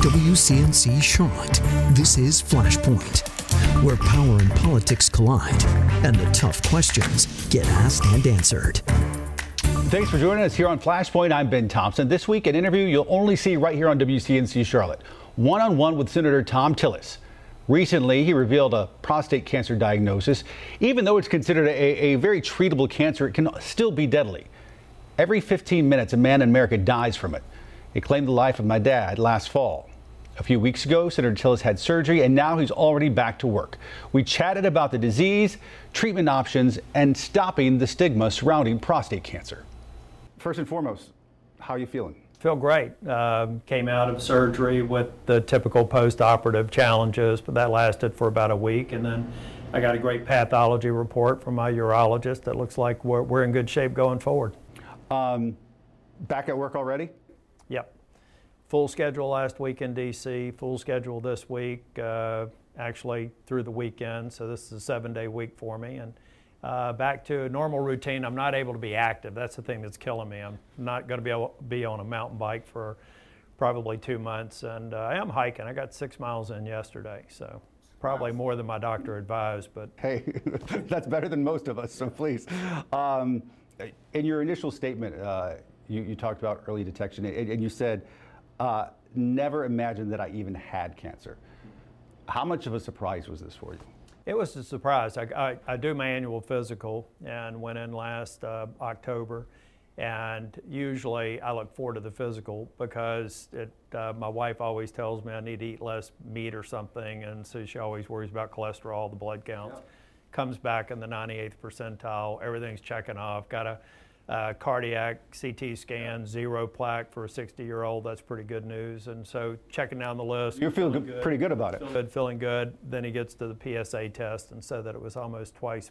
WCNC Charlotte, this is Flashpoint, where power and politics collide and the tough questions get asked and answered. Thanks for joining us here on Flashpoint. I'm Ben Thompson. This week, an interview you'll only see right here on WCNC Charlotte, one on one with Senator Thom Tillis. Recently, he revealed a prostate cancer diagnosis. Even though it's considered a, a very treatable cancer, it can still be deadly. Every 15 minutes, a man in America dies from it. It claimed the life of my dad last fall. A few weeks ago, Senator Tillis had surgery and now he's already back to work. We chatted about the disease, treatment options, and stopping the stigma surrounding prostate cancer. First and foremost, how are you feeling? Feel great. Uh, came out of surgery with the typical post-operative challenges, but that lasted for about a week, and then I got a great pathology report from my urologist that looks like we're, we're in good shape going forward. Um, back at work already? Full schedule last week in DC, full schedule this week, uh, actually through the weekend. So this is a seven day week for me. And uh, back to a normal routine. I'm not able to be active. That's the thing that's killing me. I'm not going to be able to be on a mountain bike for probably two months. And uh, I am hiking. I got six miles in yesterday. So probably more than my doctor advised. But hey, that's better than most of us. So please. Um, in your initial statement, uh, you, you talked about early detection, and, and you said, uh, never imagined that I even had cancer. How much of a surprise was this for you? It was a surprise. I, I, I do my annual physical and went in last uh, October. And usually I look forward to the physical because it, uh, my wife always tells me I need to eat less meat or something. And so she always worries about cholesterol, the blood counts. Yeah. Comes back in the 98th percentile. Everything's checking off. Got a uh, cardiac CT scan, zero plaque for a 60 year old. That's pretty good news. And so checking down the list. You're feeling, feeling good, pretty good about it. Good, feeling good. Then he gets to the PSA test and said that it was almost twice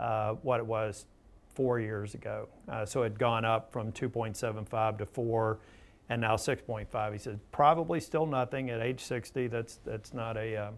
uh, what it was four years ago. Uh, so it had gone up from 2.75 to 4 and now 6.5. He said probably still nothing at age 60. That's, that's not a um,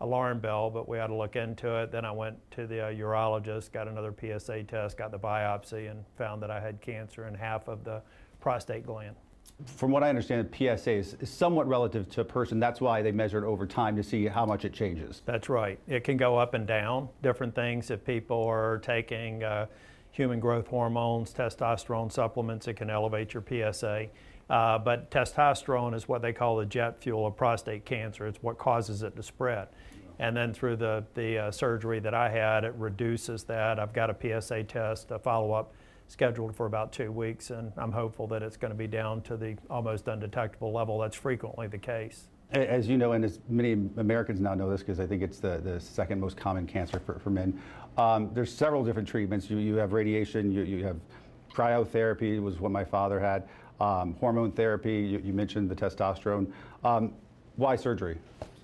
alarm bell, but we had to look into it. Then I went to the uh, urologist, got another PSA test, got the biopsy, and found that I had cancer in half of the prostate gland. From what I understand, PSA is, is somewhat relative to a person. That's why they measure it over time to see how much it changes. That's right. It can go up and down, different things. If people are taking uh, human growth hormones, testosterone supplements, it can elevate your PSA. Uh, but testosterone is what they call the jet fuel of prostate cancer. It's what causes it to spread. And then through the, the uh, surgery that I had, it reduces that. I've got a PSA test, a follow up scheduled for about two weeks, and I'm hopeful that it's going to be down to the almost undetectable level. That's frequently the case. As you know, and as many Americans now know this because I think it's the, the second most common cancer for, for men, um, there's several different treatments. You, you have radiation, you, you have cryotherapy, was what my father had, um, hormone therapy, you, you, mentioned the testosterone. Um, why surgery?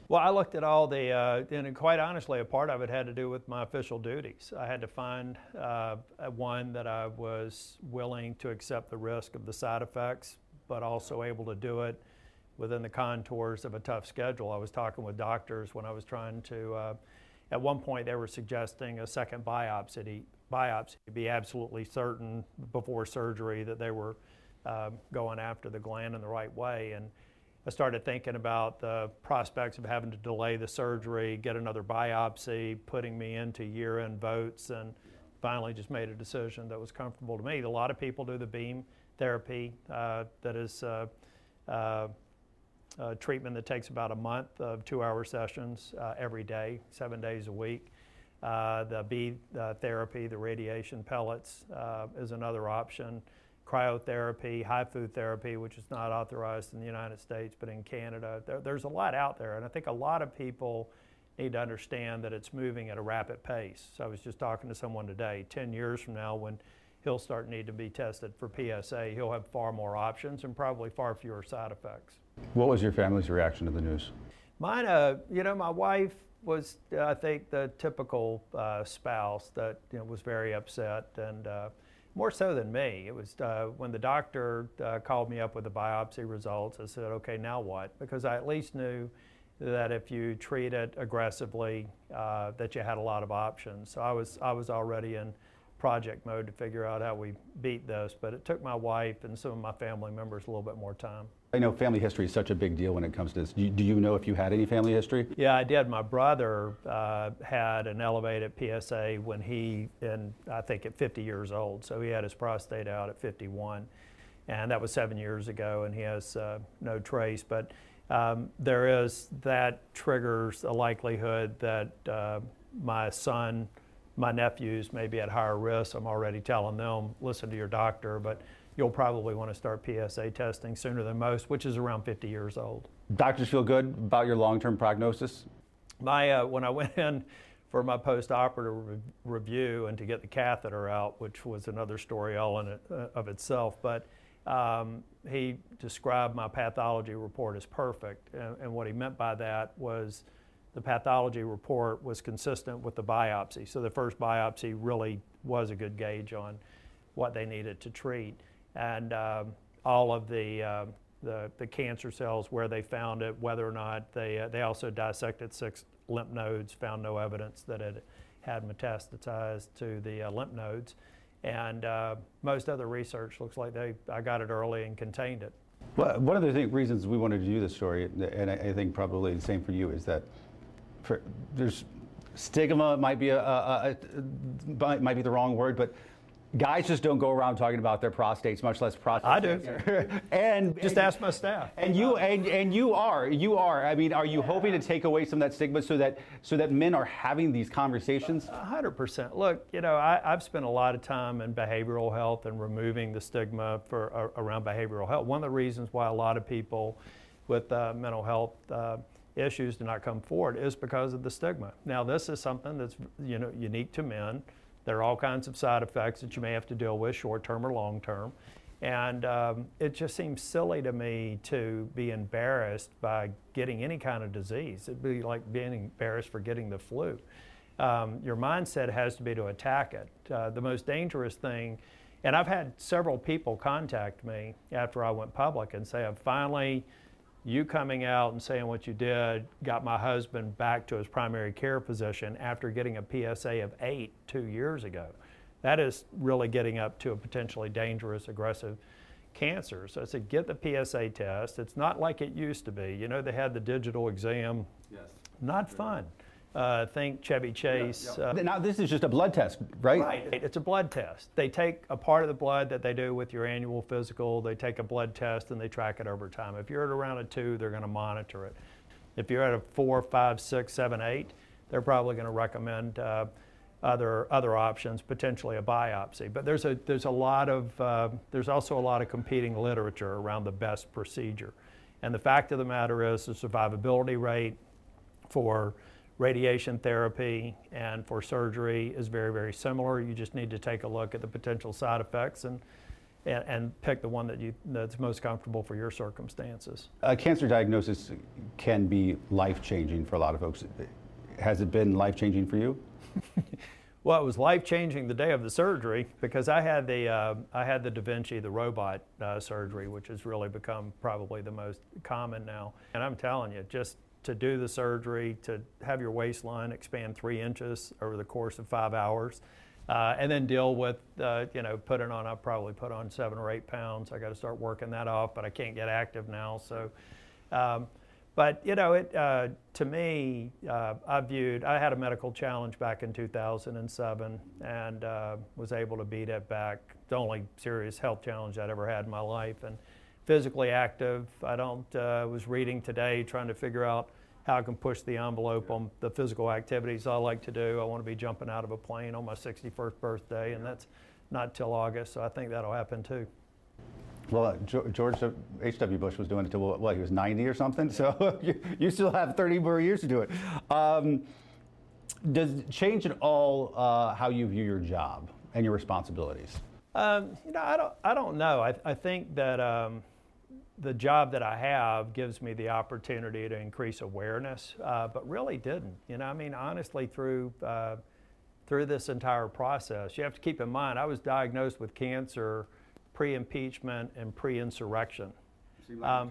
Well, I looked at all the, uh, and quite honestly, a part of it had to do with my official duties. I had to find uh, one that I was willing to accept the risk of the side effects, but also able to do it within the contours of a tough schedule. I was talking with doctors when I was trying to, uh, at one point, they were suggesting a second biopsy, biopsy to be absolutely certain before surgery that they were uh, going after the gland in the right way. And I started thinking about the prospects of having to delay the surgery, get another biopsy, putting me into year end votes, and finally just made a decision that was comfortable to me. A lot of people do the beam therapy, uh, that is uh, uh, treatment that takes about a month of two hour sessions uh, every day, seven days a week. Uh, the B uh, therapy, the radiation pellets, is another option cryotherapy, HIFU therapy, which is not authorized in the United States, but in Canada. There, there's a lot out there, and I think a lot of people need to understand that it's moving at a rapid pace. So I was just talking to someone today, 10 years from now, when he'll start need to be tested for PSA, he'll have far more options and probably far fewer side effects. What was your family's reaction to the news? Mine, uh, you know, my wife was, uh, I think, the typical uh, spouse that you know, was very upset and uh, more so than me. It was uh, when the doctor uh, called me up with the biopsy results, I said, okay, now what? Because I at least knew that if you treat it aggressively, uh, that you had a lot of options. So I was, I was already in project mode to figure out how we beat this. But it took my wife and some of my family members a little bit more time. I know family history is such a big deal when it comes to this. Do you, do you know if you had any family history? Yeah, I did. My brother uh, had an elevated PSA when he, and I think at 50 years old. So he had his prostate out at 51, and that was seven years ago. And he has uh, no trace, but um, there is that triggers a likelihood that uh, my son my nephews may be at higher risk. I'm already telling them, listen to your doctor, but you'll probably want to start PSA testing sooner than most, which is around 50 years old. Doctors feel good about your long-term prognosis? My, uh, when I went in for my post-operative re- review and to get the catheter out, which was another story all in it, uh, of itself, but um, he described my pathology report as perfect. And, and what he meant by that was the pathology report was consistent with the biopsy. So the first biopsy really was a good gauge on what they needed to treat. And um, all of the, uh, the, the, cancer cells, where they found it, whether or not they, uh, they also dissected six lymph nodes, found no evidence that it had metastasized to the uh, lymph nodes. And uh, most other research looks like they, I got it early and contained it. Well, one of the th- reasons we wanted to do this story, and I think probably the same for you, is that for, there's stigma might be a, a, a, might be the wrong word, but guys just don't go around talking about their prostates, much less prostate. I do. and just and, ask my staff. And you and and you are you are. I mean, are you hoping to take away some of that stigma so that so that men are having these conversations? hundred percent. Look, you know, I, have spent a lot of time in behavioral health and removing the stigma for uh, around behavioral health. One of the reasons why a lot of people with uh, mental health. Uh, issues do not come forward is because of the stigma. Now, this is something that's you know unique to men. There are all kinds of side effects that you may have to deal with, short term or long term. And um, it just seems silly to me to be embarrassed by getting any kind of disease. It'd be like being embarrassed for getting the flu. Um, your mindset has to be to attack it. Uh, the most dangerous thing, and I've had several people contact me after I went public and say, I've finally you coming out and saying what you did got my husband back to his primary care physician after getting a PSA of eight two years ago. That is really getting up to a potentially dangerous, aggressive cancer. So I said, get the PSA test. It's not like it used to be. You know, they had the digital exam. Yes. Not fun uh, think Chevy Chase. Yeah, yeah. Uh, now, this is just a blood test, right? Right. It's a blood test. They take a part of the blood that they do with your annual physical, they take a blood test, and they track it over time. If you're at around a two, they're going to monitor it. If you're at a four, five, six, seven, eight, they're probably going to recommend uh, other other options, potentially a biopsy. But there's a there's a lot of uh, there's also a lot of competing literature around the best procedure, and the fact of the matter is the survivability rate for radiation therapy and for surgery is very, very similar. You just need to take a look at the potential side effects and, and, and pick the one that you, that's most comfortable for your circumstances. A cancer diagnosis can be life changing for a lot of folks. Has it been life changing for you? well, it was life changing the day of the surgery because I had the uh, I had the Da Vinci, the robot uh, surgery, which has really become probably the most common now. And I'm telling you, just to do the surgery, to have your waistline expand three inches over the course of five hours, uh, and then deal with, uh, you know, putting on, I probably put on seven or eight pounds. I got to start working that off, but I can't get active now. So, um, but, you know, it, uh, to me, uh, I viewed, I had a medical challenge back in 2007 and uh, was able to beat it back. The only serious health challenge I'd ever had in my life. And, physically active. I don't, uh, was reading today trying to figure out how I can push the envelope on the physical activities I like to do. I want to be jumping out of a plane on my 61st birthday, and that's not till August, so I think that'll happen too. Well, uh, George H.W. Bush was doing it until what, he was 90 or something, so you, still have 30 more years to do it. Um, does it change at all uh, how you view your job and your responsibilities? Um, you know, I don't, I don't know. I, I think that um, the job that I have gives me the opportunity to increase awareness, uh, but really didn't. You know, I mean, honestly, through uh, through this entire process, you have to keep in mind I was diagnosed with cancer pre-impeachment and pre-insurrection. Like Um,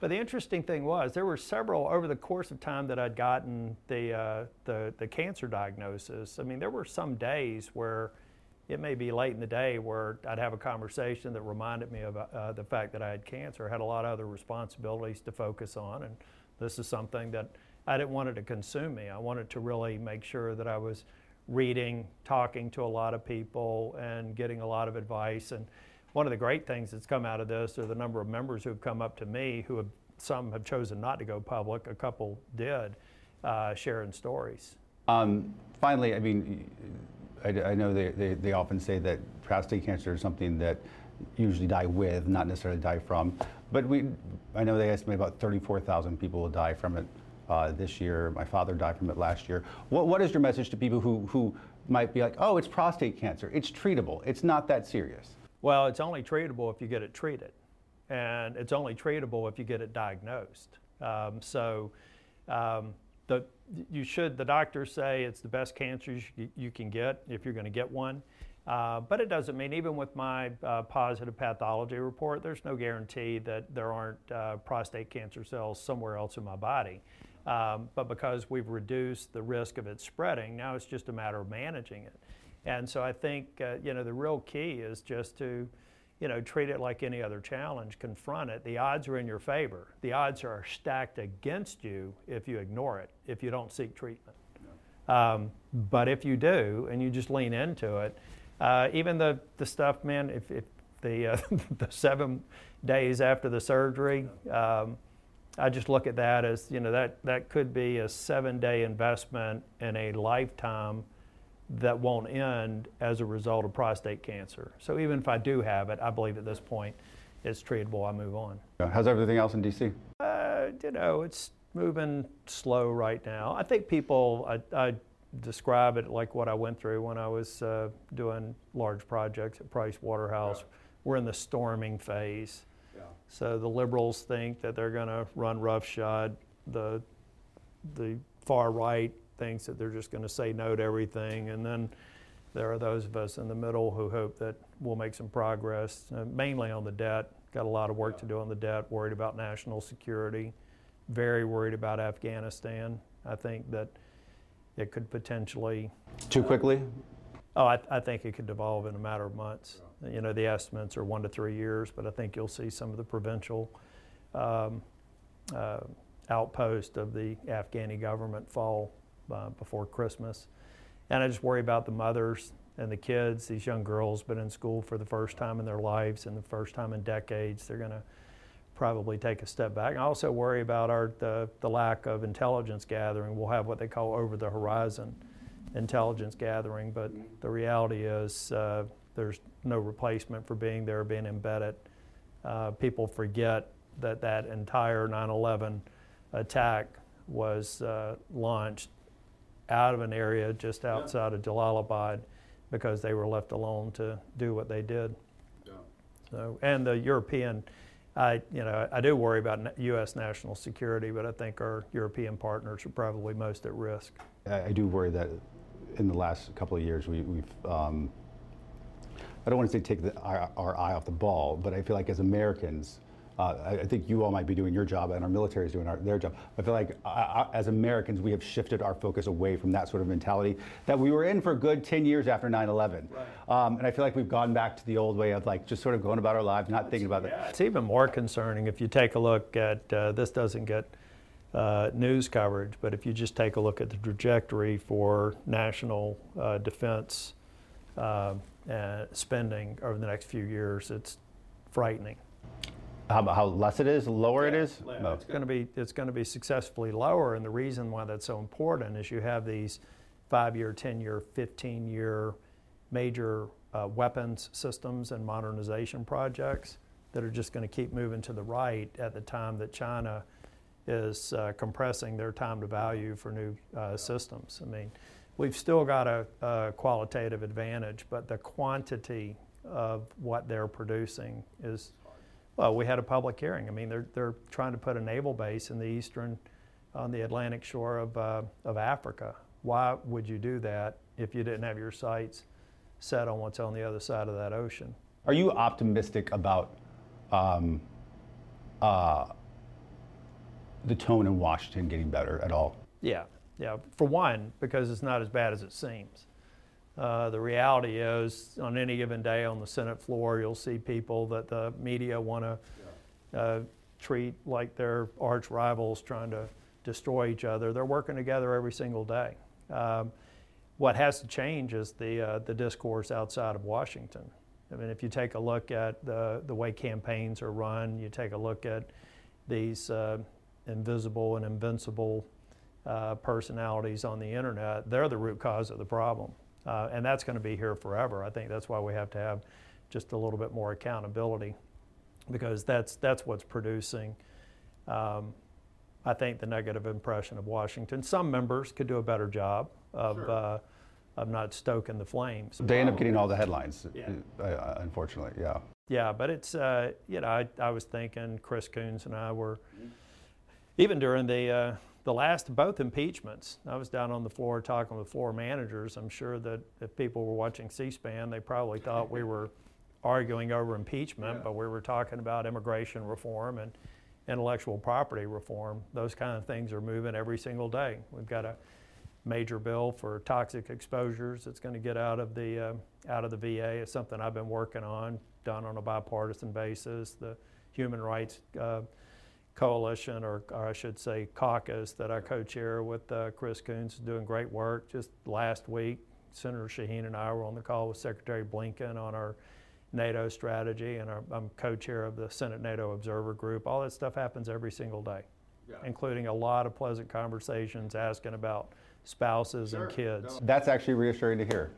but the interesting thing was there were several over the course of time that I'd gotten the, uh, the the cancer diagnosis. I mean, there were some days where it may be late in the day where I'd have a conversation that reminded me of uh, the fact that I had cancer. I had a lot of other responsibilities to focus on, and this is something that I didn't want it to consume me. I wanted to really make sure that I was reading, talking to a lot of people, and getting a lot of advice. And one of the great things that's come out of this are the number of members who have come up to me who have some have chosen not to go public, a couple did, uh, sharing stories. Um, finally, I mean, I, I know they, they, they, often say that prostate cancer is something that usually die with, not necessarily die from. But we, I know they estimate about 34,000 people will die from it uh, this year. My father died from it last year. What, what is your message to people who, who might be like, oh, it's prostate cancer. It's treatable. It's not that serious. Well, it's only treatable if you get it treated. And it's only treatable if you get it diagnosed. Um, so um, the, you should, the doctors say it's the best cancer you, you can get if you're going to get one. Uh, but it doesn't mean, even with my uh, positive pathology report, there's no guarantee that there aren't uh, prostate cancer cells somewhere else in my body. Um, but because we've reduced the risk of it spreading, now it's just a matter of managing it. And so I think, uh, you know, the real key is just to, you know, treat it like any other challenge, confront it. The odds are in your favor. The odds are stacked against you if you ignore it, if you don't seek treatment. Um, but if you do and you just lean into it, uh, even the, the stuff, man, if, if the, uh, the seven days after the surgery, um, I just look at that as, you know, that, that could be a seven day investment in a lifetime that won't end as a result of prostate cancer. So even if I do have it, I believe at this point it's treatable. I move on. How's everything else in DC? Uh, you know, it's moving slow right now. I think people, I, I describe it like what I went through when I was uh, doing large projects at Price Waterhouse. Yeah. We're in the storming phase. Yeah. So the liberals think that they're going to run roughshod. The the far right thinks that they're just going to say no to everything, and then there are those of us in the middle who hope that we'll make some progress, uh, mainly on the debt. Got a lot of work to do on the debt. Worried about national security. Very worried about Afghanistan. I think that it could potentially. Too quickly? Oh, I, I, think it could devolve in a matter of months. You know, the estimates are one to three years, but I think you'll see some of the provincial um, uh, outpost of the Afghani government fall uh, before Christmas. And I just worry about the mothers and the kids. These young girls been in school for the first time in their lives and the first time in decades. They're going to probably take a step back. I also worry about our, the, the lack of intelligence gathering. We'll have what they call over the horizon intelligence gathering, but the reality is uh, there's no replacement for being there, being embedded. Uh, people forget that that entire 9 11 attack was uh, launched out of an area just outside yeah. of Jalalabad because they were left alone to do what they did. Yeah. So, and the European I, you know, I do worry about U.S. national security, but I think our European partners are probably most at risk. I, do worry that in the last couple of years we, have um, I don't want to say take the, our, our, eye off the ball, but I feel like as Americans, uh, I, I, think you all might be doing your job and our military is doing our, their job. I feel like uh, uh, as Americans, we have shifted our focus away from that sort of mentality that we were in for a good 10 years after 9 11. Right. Um, and I feel like we've gone back to the old way of like just sort of going about our lives, not thinking about yeah, It's even more concerning if you take a look at uh, this, doesn't get uh, news coverage, but if you just take a look at the trajectory for national uh, defense spending over the next few years, it's frightening. How, how less it is, lower yeah, it is? No. It's going to be it's going to be successfully lower, and the reason why that's so important is you have these five-year, ten-year, fifteen-year major uh, weapons systems and modernization projects that are just going to keep moving to the right at the time that China is uh, compressing their time to value for new uh, systems. I mean, we've still got a, a, qualitative advantage, but the quantity of what they're producing is well, we had a public hearing. I mean, they're, they're trying to put a naval base in the eastern, on the Atlantic shore of, uh, of Africa. Why would you do that if you didn't have your sights set on what's on the other side of that ocean? Are you optimistic about um, uh, the tone in Washington getting better at all? Yeah, yeah. For one, because it's not as bad as it seems. Uh, the reality is, on any given day on the Senate floor, you'll see people that the media want to uh, treat like they're arch rivals trying to destroy each other. They're working together every single day. Um, what has to change is the, uh, the discourse outside of Washington. I mean, if you take a look at the, the way campaigns are run, you take a look at these uh, invisible and invincible uh, personalities on the internet, they're the root cause of the problem. Uh, and that's going to be here forever. I think that's why we have to have just a little bit more accountability because that's, that's what's producing, um, I think, the negative impression of Washington. Some members could do a better job of, sure. uh, of not stoking the flames. They end up getting all the headlines, yeah. uh, unfortunately, yeah. Yeah, but it's, uh, you know, I, I was thinking Chris Coons and I were, even during the, uh, the last both impeachments, I was down on the floor talking with floor managers. I'm sure that if people were watching C-SPAN, they probably thought we were arguing over impeachment, yeah. but we were talking about immigration reform and intellectual property reform. Those kind of things are moving every single day. We've got a major bill for toxic exposures that's going to get out of the uh, out of the VA. It's something I've been working on, done on a bipartisan basis. The Human Rights uh, Coalition, or, or, I should say caucus, that I co-chair with uh, Chris Coons, is doing great work. Just last week, Senator Shaheen and I were on the call with Secretary Blinken on our NATO strategy, and I'm co-chair of the Senate NATO Observer Group. All that stuff happens every single day, yeah. including a lot of pleasant conversations asking about spouses sure. and kids. That's actually reassuring to hear.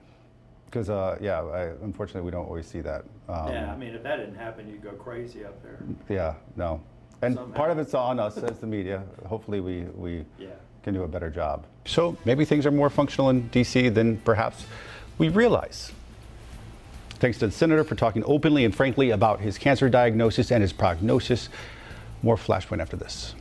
Because, uh, yeah, I, unfortunately, we don't always see that. Um, yeah, I mean, if that didn't happen, you'd go crazy up there. Yeah, no. And Somehow. part of it's on us as the media. Hopefully, we, we yeah. can do a better job. So maybe things are more functional in D.C. than perhaps we realize. Thanks to the senator for talking openly and frankly about his cancer diagnosis and his prognosis. More Flashpoint after this.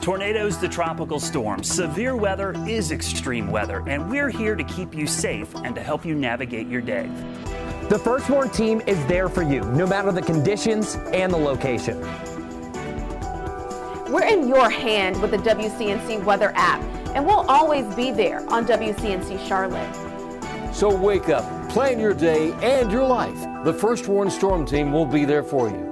Tornadoes to tropical storms, severe weather is extreme weather, and we're here to keep you safe and to help you navigate your day. The First Warn team is there for you, no matter the conditions and the location. We're in your hand with the WCNC weather app, and we'll always be there on WCNC Charlotte. So wake up, plan your day and your life. The First Warn Storm Team will be there for you.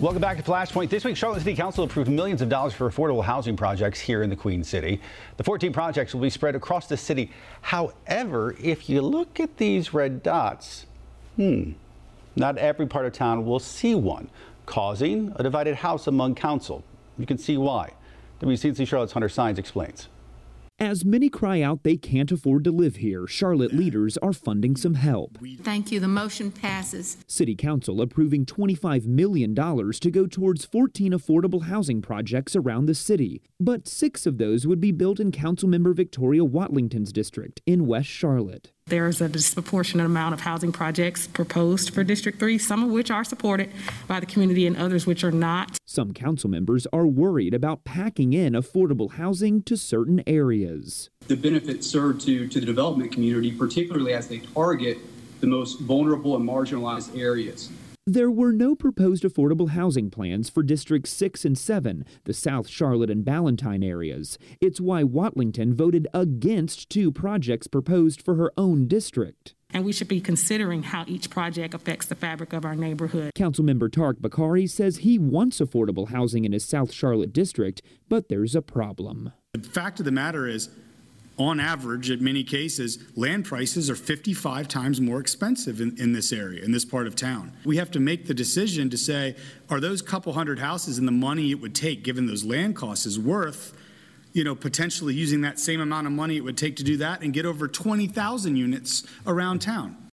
Welcome back to Flashpoint. This week, Charlotte City Council approved millions of dollars for affordable housing projects here in the Queen City. The 14 projects will be spread across the city. However, if you look at these red dots, hmm, not every part of town will see one, causing a divided house among council. You can see why. WCNC Charlotte's Hunter Saenz explains. As many cry out they can't afford to live here, Charlotte leaders are funding some help. Thank you. The motion passes. City Council approving $25 million to go towards 14 affordable housing projects around the city. But six of those would be built in Councilmember Victoria Watlington's district in West Charlotte. There's a disproportionate amount of housing projects proposed for District 3, some of which are supported by the community and others which are not. Some council members are worried about packing in affordable housing to certain areas. The benefits served to, to the development community, particularly as they target the most vulnerable and marginalized areas. There were no proposed affordable housing plans for Districts 6 and 7, the South Charlotte and Ballantyne areas. It's why Watlington voted against two projects proposed for her own district. And we should be considering how each project affects the fabric of our neighborhood. Councilmember Tariq Bokhari says he wants affordable housing in his South Charlotte district, but there's a problem. The fact of the matter is, on average, in many cases, land prices are 55 times more expensive in, in, this area, in this part of town. We have to make the decision to say, are those couple hundred houses and the money it would take, given those land costs, is worth, you know, potentially using that same amount of money it would take to do that and get over 20,000 units around town?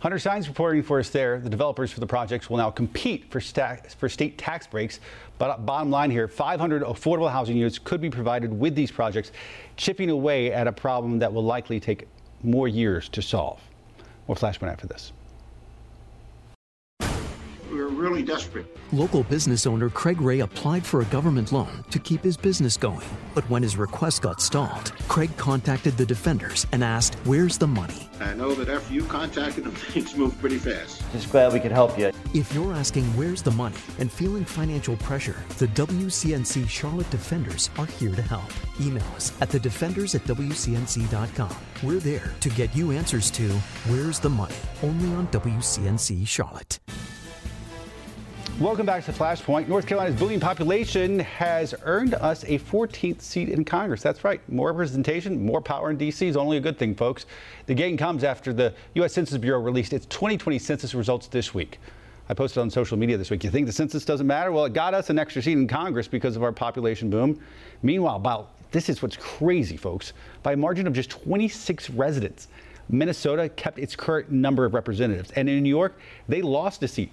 Hunter Saenz reporting for us there. The developers for the projects will now compete for, for state tax breaks. But uh, bottom line here, 500 affordable housing units could be provided with these projects, chipping away at a problem that will likely take more years to solve. More Flashpoint after this. We're We're really desperate. Local business owner Craig Ray applied for a government loan to keep his business going. But when his request got stalled, Craig contacted the defenders and asked, Where's the money? I know that after you contacted them, things moved pretty fast. Just glad we could help you. If you're asking where's the money and feeling financial pressure, the WCNC Charlotte Defenders are here to help. Email us at the defenders at WCNC.com. We're there to get you answers to where's the money, only on WCNC Charlotte. Welcome back to Flashpoint. North Carolina's booming population has earned us a 14th seat in Congress. That's right. More representation, more power in D.C. is only a good thing, folks. The gain comes after the U.S. Census Bureau released its 2020 census results this week. I posted on social media this week. You think the census doesn't matter? Well, it got us an extra seat in Congress because of our population boom. Meanwhile, about this is what's crazy, folks. By a margin of just 26 residents, Minnesota kept its current number of representatives. And in New York, they lost a seat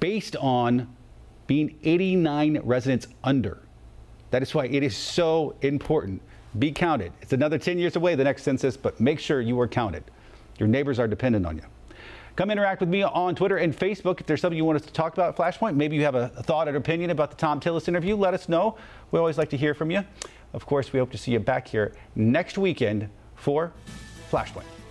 based on being 89 residents under. That is why it is so important. Be counted. It's another 10 years away, the next census, but make sure you are counted. Your neighbors are dependent on you. Come interact with me on Twitter and Facebook. If there's something you want us to talk about Flashpoint, maybe you have a thought or opinion about the Thom Tillis interview, let us know. We always like to hear from you. Of course, we hope to see you back here next weekend for Flashpoint.